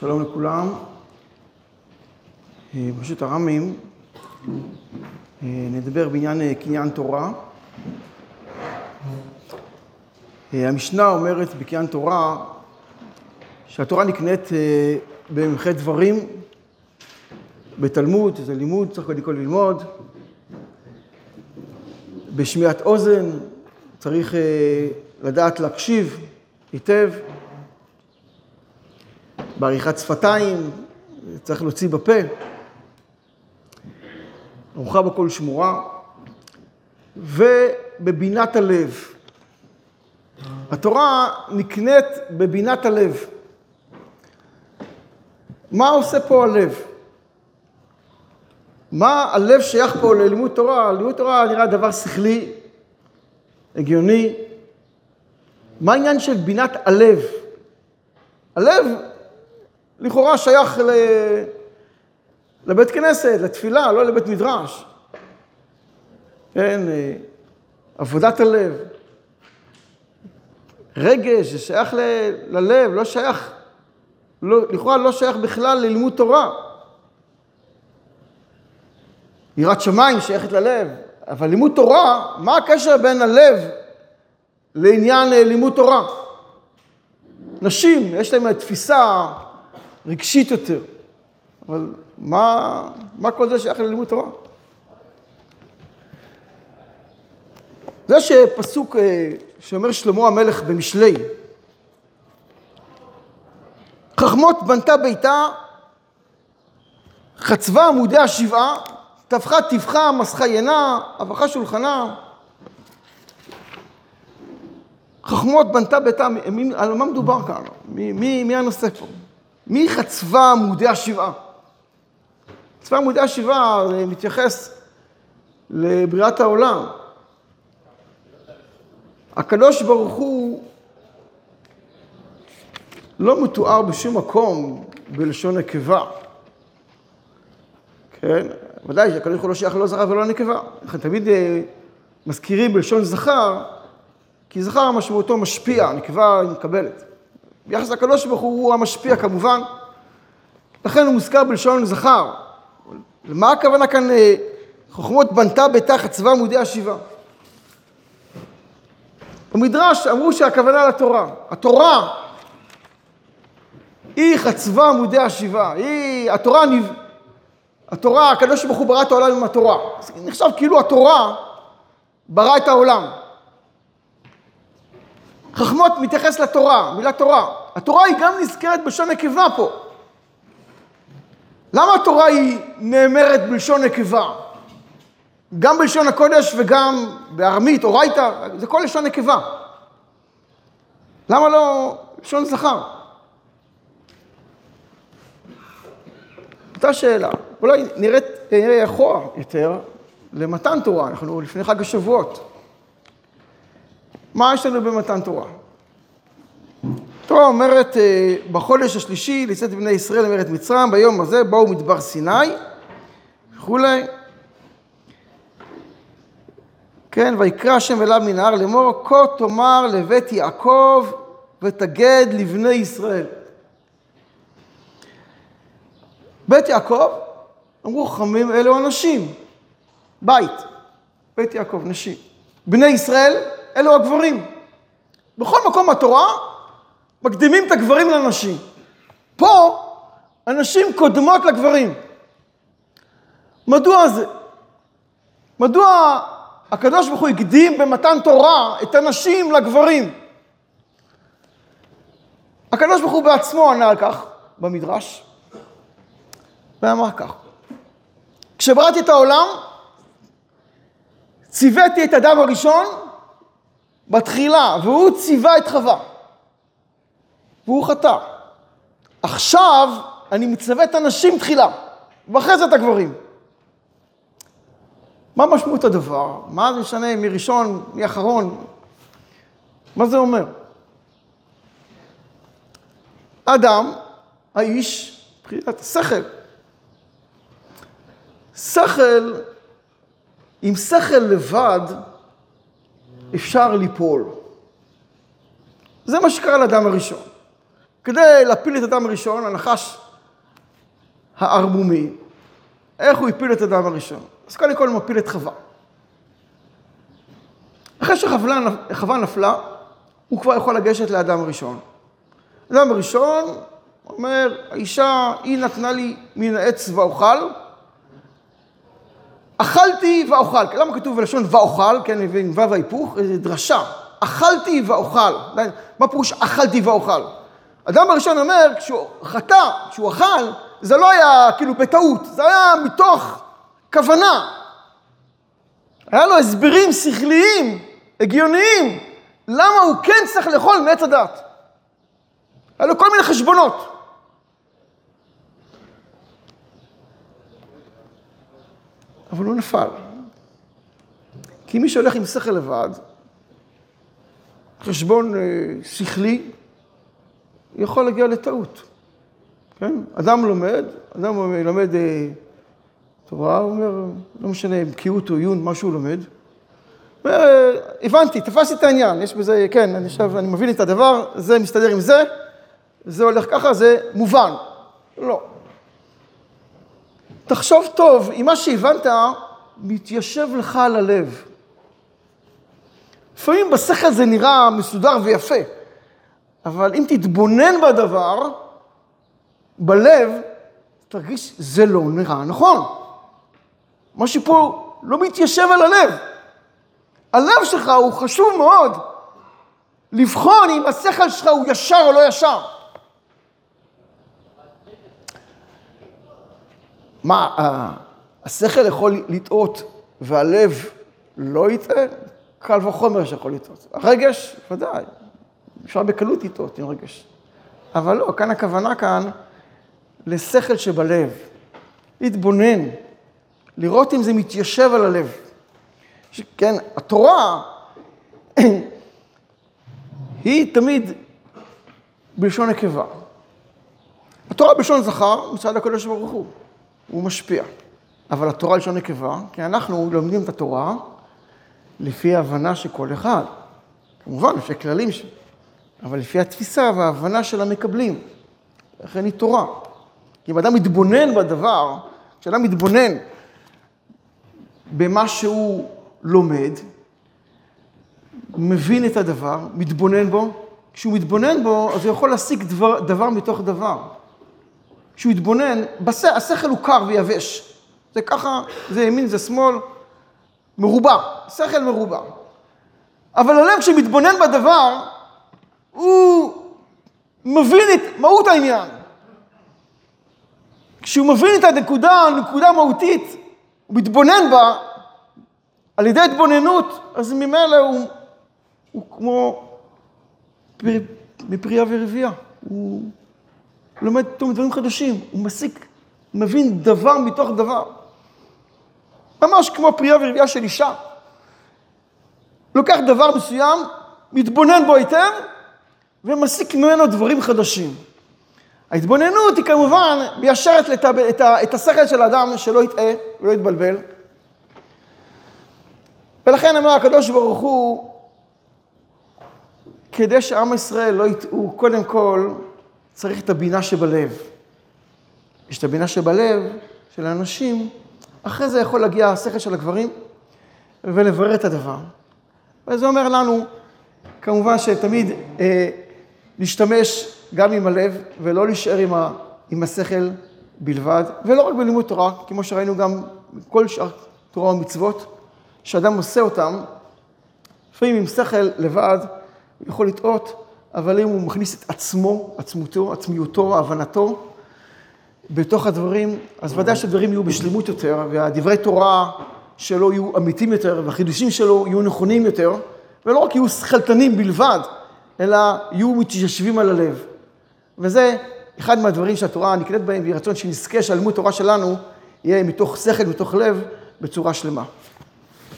שלום לכולם. פשוט הרמים, נדבר בעניין קניין תורה. המשנה אומרת בקניין תורה שהתורה נקנית במחי דברים, בתלמוד, זה לימוד, צריך קודם כל ללמוד, בשמיעת אוזן, צריך לדעת להקשיב היטב. בעריכת שפתיים, צריך להוציא בפה. ארוחה בכל שמורה, ובבינת הלב. התורה נקנית בבינת הלב. מה עושה פה הלב? מה הלב שייך פה ללימוד תורה? לימוד תורה נראה דבר שכלי, הגיוני. מה העניין של בינת הלב? הלב לכאורה שייך ל... לבית כנסת, לתפילה, לא לבית מדרש. כן, עבודת הלב. רגש, זה שייך ל... ללב, לא שייך, לא, לכאורה לא שייך בכלל ללימוד תורה. יראת שמיים שייכת ללב, אבל לימוד תורה, מה הקשר בין הלב לעניין לימוד תורה? נשים, יש להם תפיסה רגשית יותר. אבל מה, מה כל זה שייך ללימוד תורה? זה שפסוק שאומר שלמה המלך במשלי, חכמות בנתה ביתה, חצבה עמודי השבעה, טפחה טבחה, מסכה ינה, אבכה שולחנה. חכמות בנתה ביתה, על מה מדובר כאן? מי, מי, מי הנושא פה? מי חצבה עמודי השבעה? חצבה עמודי השבעה זה מתייחס לבריאת העולם. הקדוש ברוך הוא לא מתואר בשום מקום בלשון נקבה. כן? ודאי שהקדוש ברוך הוא לא שייך לא זכר ולא נקבה. לכן תמיד מזכירים בלשון זכר, כי זכר משמעותו משפיע, נקבה מקבלת. ביחס לקדוש ברוך הוא, הוא המשפיע כמובן, לכן הוא מוזכר בלשון זכר. למה הכוונה כאן חוכמות בנתה ביתה חצבה עמודי השבעה? במדרש אמרו שהכוונה לתורה. התורה היא חצבה עמודי השבעה, היא, התורה, התורה, הקדוש ברוך הוא ברא את העולם עם התורה. זה נחשב כאילו התורה ברא את העולם. חכמות מתייחס לתורה, מילה תורה. התורה היא גם נזכרת בלשון נקבה פה. למה התורה היא נאמרת בלשון נקבה? גם בלשון הקודש וגם בארמית, אורייתא, זה כל לשון נקבה. למה לא לשון זכר? אותה שאלה. אולי נראית, נראה אחורה יותר למתן תורה, אנחנו לפני חג השבועות. מה יש לנו במתן תורה? התורה אומרת, בחודש השלישי לצאת בני ישראל למרד מצרים, ביום הזה באו מדבר סיני וכולי. כן, ויקרא השם אליו מן ההר לאמור, כה תאמר לבית יעקב ותגד לבני ישראל. בית יעקב, אמרו חכמים, אלו אנשים, בית, בית יעקב, נשים. בני ישראל, אלו הגברים. בכל מקום בתורה מקדימים את הגברים לנשים. פה הנשים קודמות לגברים. מדוע זה? מדוע הקדוש ברוך הוא הקדים במתן תורה את הנשים לגברים? הקדוש ברוך הוא בעצמו ענה על כך במדרש, ואמר כך: כשבראתי את העולם, ציוויתי את אדם הראשון בתחילה, והוא ציווה את חווה. והוא חטא. עכשיו אני מצווה את הנשים תחילה, ואחרי זה את הגברים. מה משמעות הדבר? מה זה משנה מי ראשון, מי אחרון? מה זה אומר? אדם, האיש, מבחינת השכל. שכל, עם שכל לבד אפשר ליפול. זה מה שקרה לאדם הראשון. כדי להפיל את אדם הראשון, הנחש הערמומי, איך הוא הפיל את אדם הראשון? אז קודם כל הוא מפיל את חווה. אחרי שחווה נפלה, הוא כבר יכול לגשת לאדם הראשון. אדם הראשון אומר, האישה, היא נתנה לי מן העץ ואוכל, אכלתי ואוכל. למה כתוב בלשון ואוכל? כן, עם וו ההיפוך, דרשה. אכלתי ואוכל. מה פירוש אכלתי ואוכל? אדם הראשון אומר, כשהוא חטא, כשהוא אכל, זה לא היה כאילו בטעות, זה היה מתוך כוונה. היה לו הסברים שכליים, הגיוניים, למה הוא כן צריך לאכול מעץ הדת. היה לו כל מיני חשבונות. אבל הוא נפל. כי מי שהולך עם שכל לבד, חשבון אה, שכלי, יכול להגיע לטעות. כן? אדם לומד, אדם לומד אה, תורה, הוא אומר, לא משנה, בקיאות או עיון, מה שהוא לומד. הבנתי, תפסתי את העניין, יש בזה, כן, אני עכשיו, אני מבין את הדבר, זה מסתדר עם זה, זה הולך ככה, זה מובן. לא. תחשוב טוב, אם מה שהבנת מתיישב לך על הלב. לפעמים בשכל זה נראה מסודר ויפה, אבל אם תתבונן בדבר, בלב, תרגיש, זה לא נראה נכון. משהו פה לא מתיישב על הלב. הלב שלך הוא חשוב מאוד לבחון אם השכל שלך הוא ישר או לא ישר. מה, השכל יכול לטעות והלב לא יטעה? קל וחומר שיכול לטעות. הרגש, ודאי, אפשר בקלות לטעות עם רגש. אבל לא, כאן הכוונה כאן לשכל שבלב. להתבונן, לראות אם זה מתיישב על הלב. כן, התורה היא תמיד בלשון נקבה. התורה בלשון זכר מצד הקדוש ברוך הוא. הוא משפיע. אבל התורה לשון נקבה, כי אנחנו לומדים את התורה לפי ההבנה של כל אחד. כמובן, לפי הכללים, ש... אבל לפי התפיסה וההבנה של המקבלים. לכן היא תורה. כי אם אדם מתבונן בדבר, כשאדם מתבונן במה שהוא לומד, מבין את הדבר, מתבונן בו, כשהוא מתבונן בו, אז הוא יכול להסיק דבר, דבר מתוך דבר. כשהוא יתבונן, בש... השכל הוא קר ויבש. זה ככה, זה ימין, זה שמאל, מרובע, שכל מרובע. אבל הלב כשמתבונן בדבר, הוא מבין את מהות העניין. כשהוא מבין את הנקודה, נקודה מהותית, הוא מתבונן בה, על ידי התבוננות, אז ממילא הוא, הוא כמו פר, מפרייה ורבייה. הוא לומד פתאום דברים חדשים, הוא מסיק, מבין דבר מתוך דבר. ממש כמו פרייה ורבייה של אישה. לוקח דבר מסוים, מתבונן בו היטב, ומסיק ממנו דברים חדשים. ההתבוננות היא כמובן מיישרת את, את, את השכל של האדם שלא יטעה ולא יתבלבל. ולכן אמר הקדוש ברוך הוא, כדי שעם ישראל לא יטעו, קודם כל צריך את הבינה שבלב. יש את הבינה שבלב של האנשים, אחרי זה יכול להגיע השכל של הגברים ולברר את הדבר. וזה אומר לנו, כמובן שתמיד אה, להשתמש גם עם הלב ולא להישאר עם, ה, עם השכל בלבד, ולא רק בלימוד תורה, כמו שראינו גם בכל שאר תורה ומצוות, שאדם עושה אותם, לפעמים עם שכל לבד, הוא יכול לטעות, אבל אם הוא מכניס את עצמו, עצמותו, עצמיותו, הבנתו, בתוך הדברים, אז ודאי שהדברים יהיו בשלמות יותר, והדברי תורה שלו יהיו אמיתיים יותר, והחידושים שלו יהיו נכונים יותר, ולא רק יהיו שכלתנים בלבד, אלא יהיו מתיישבים על הלב. וזה אחד מהדברים שהתורה נקנית בהם, ויהי רצון שנזכה שהלימוד תורה שלנו יהיה מתוך שכל, מתוך לב, בצורה שלמה.